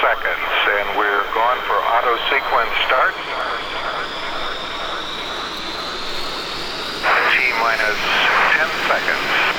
seconds, and we're gone for auto sequence start. T minus 10 seconds.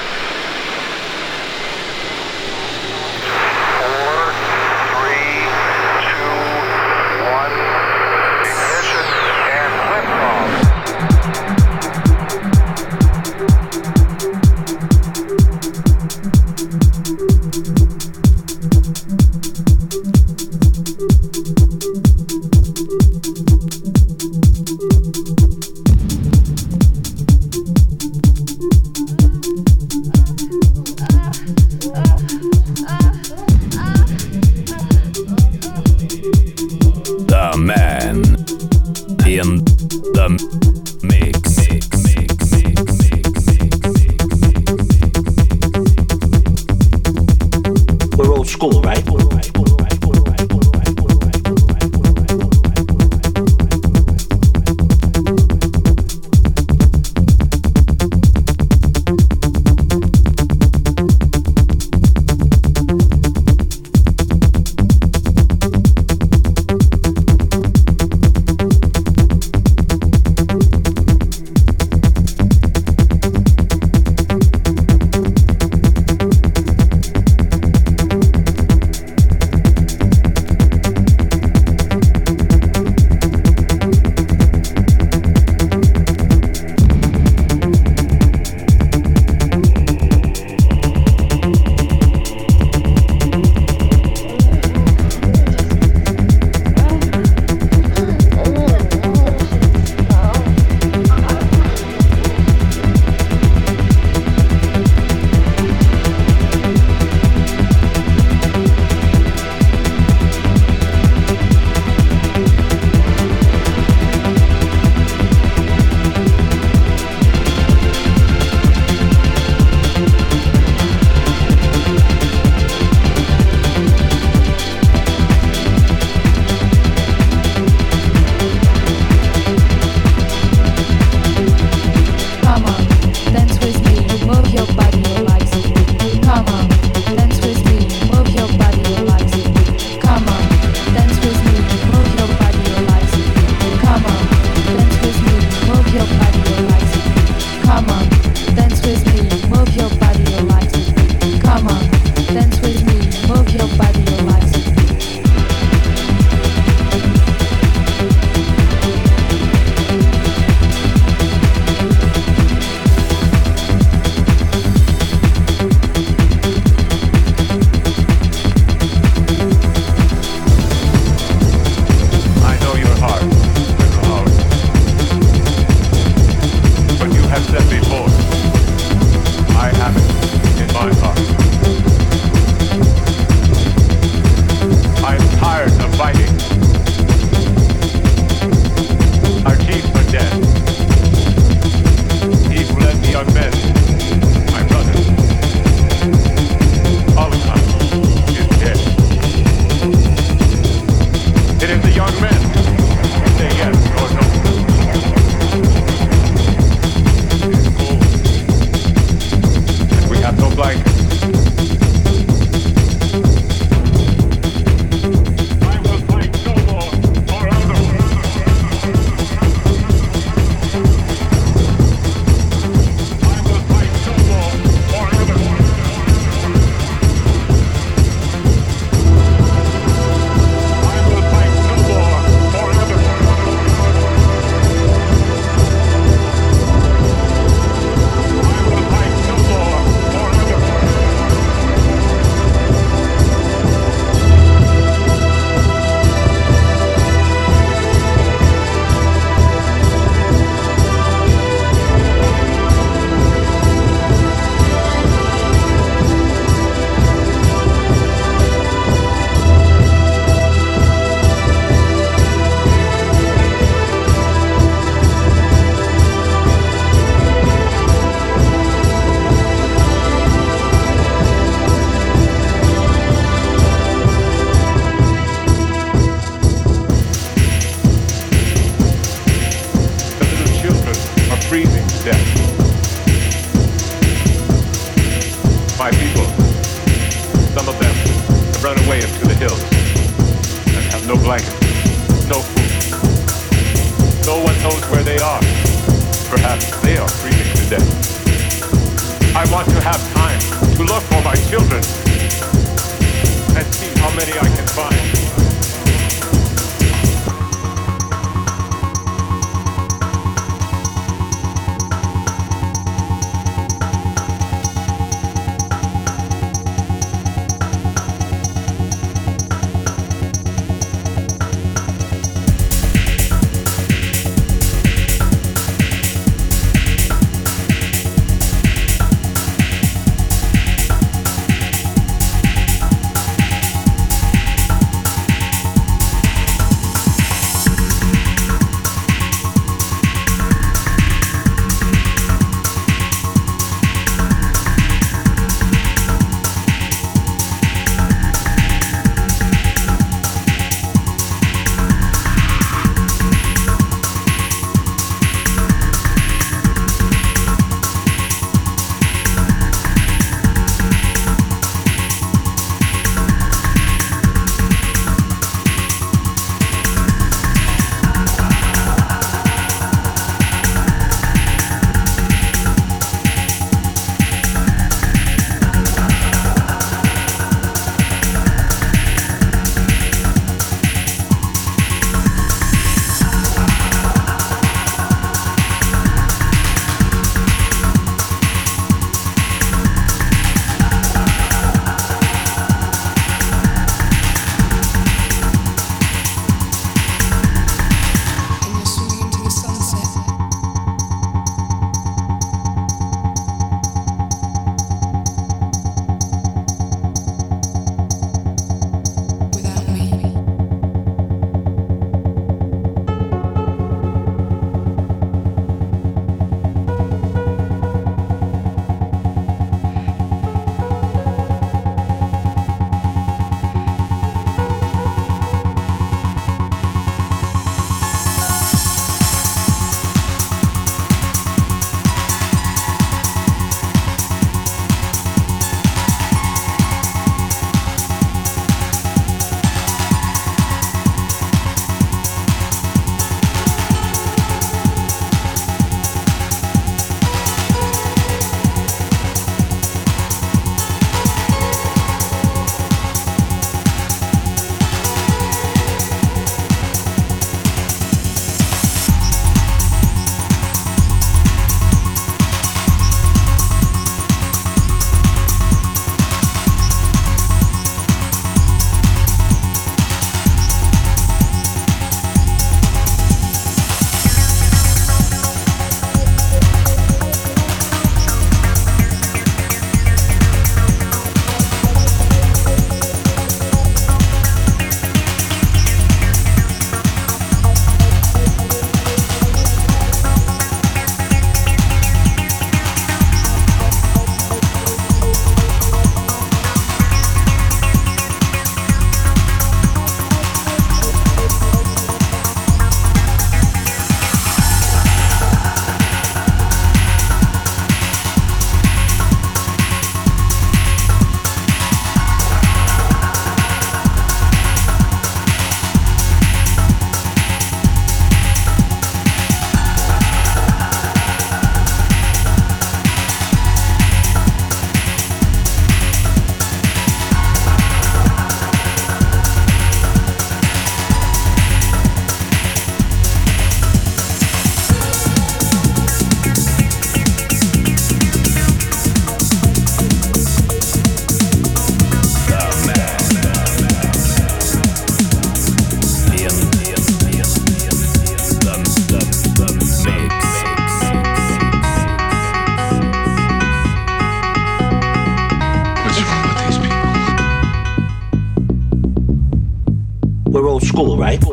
Right?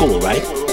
school, right?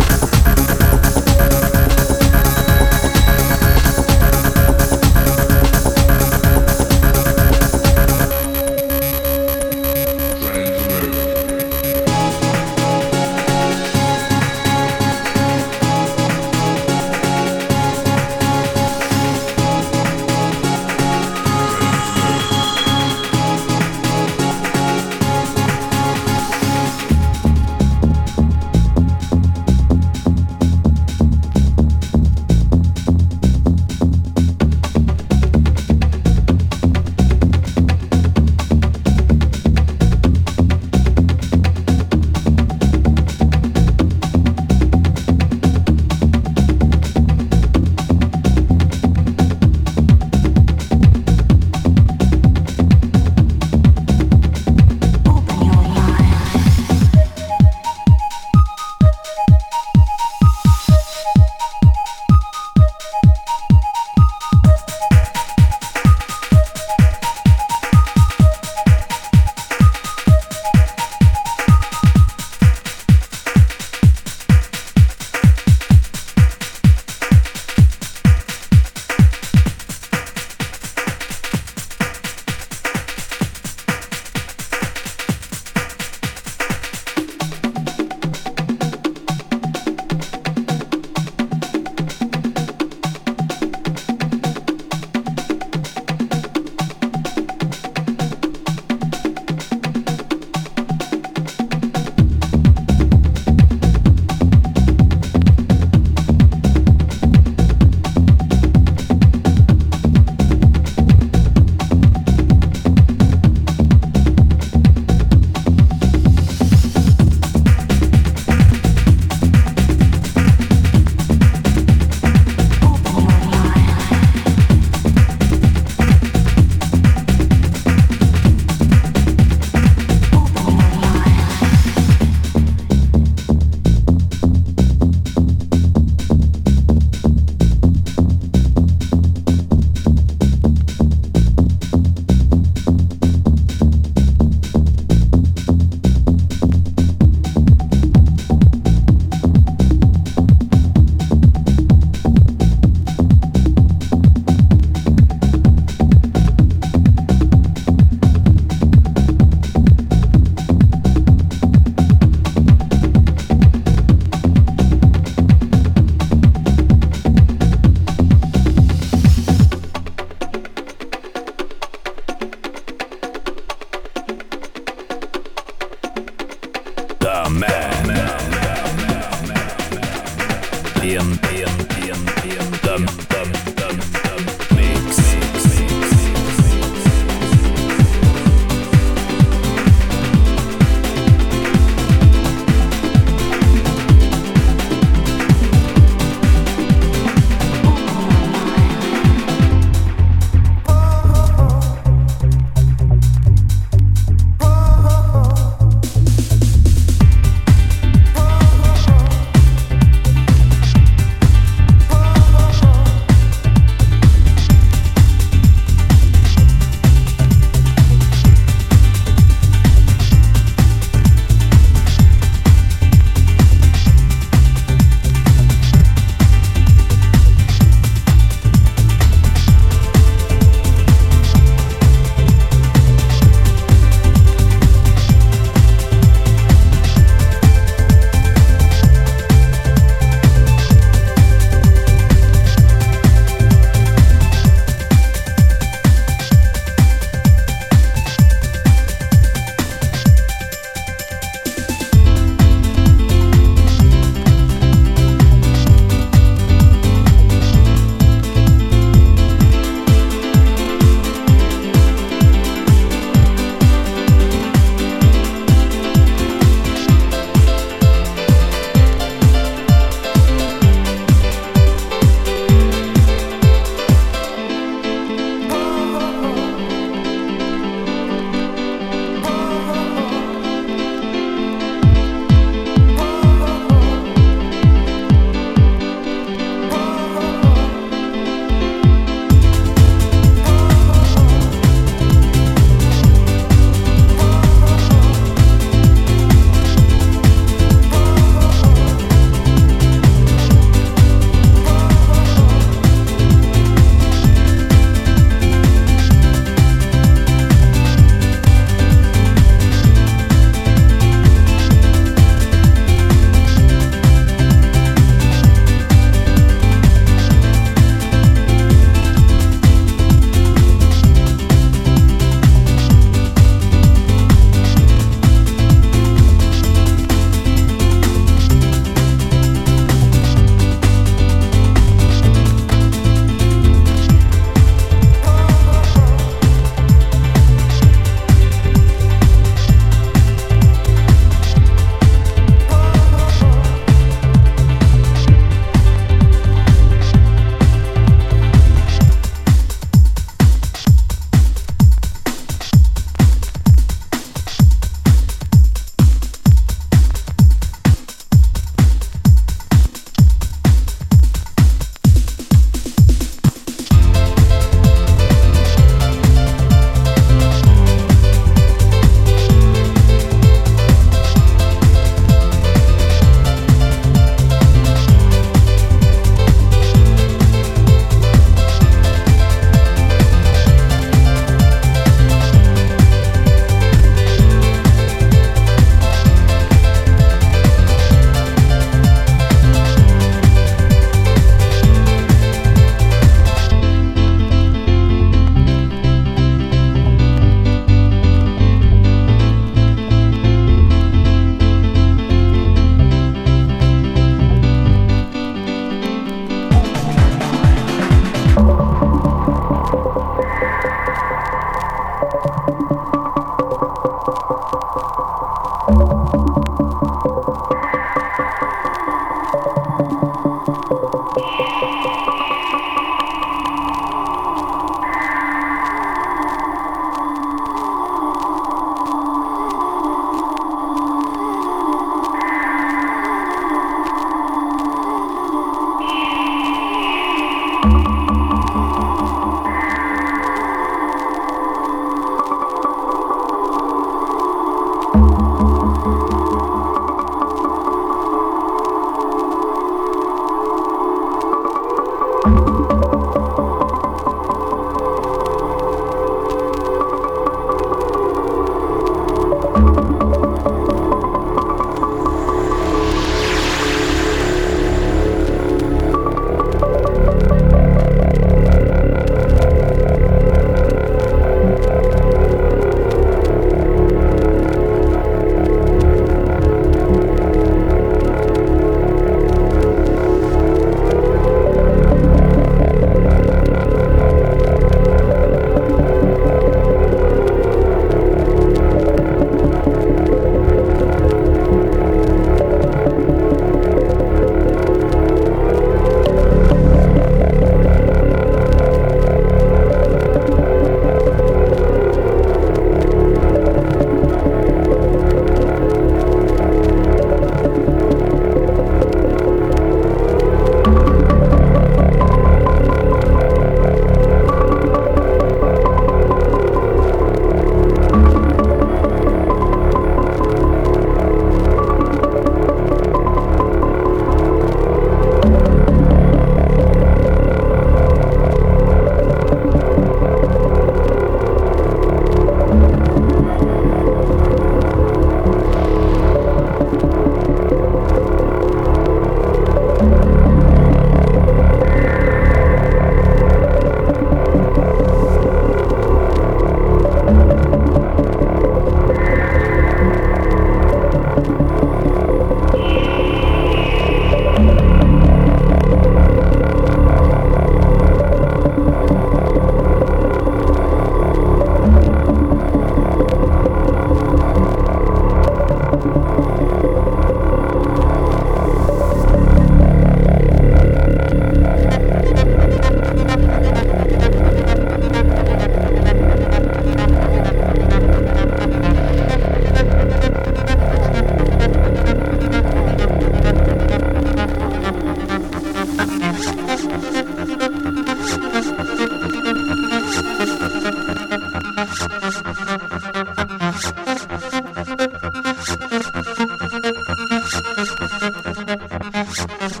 Thank you.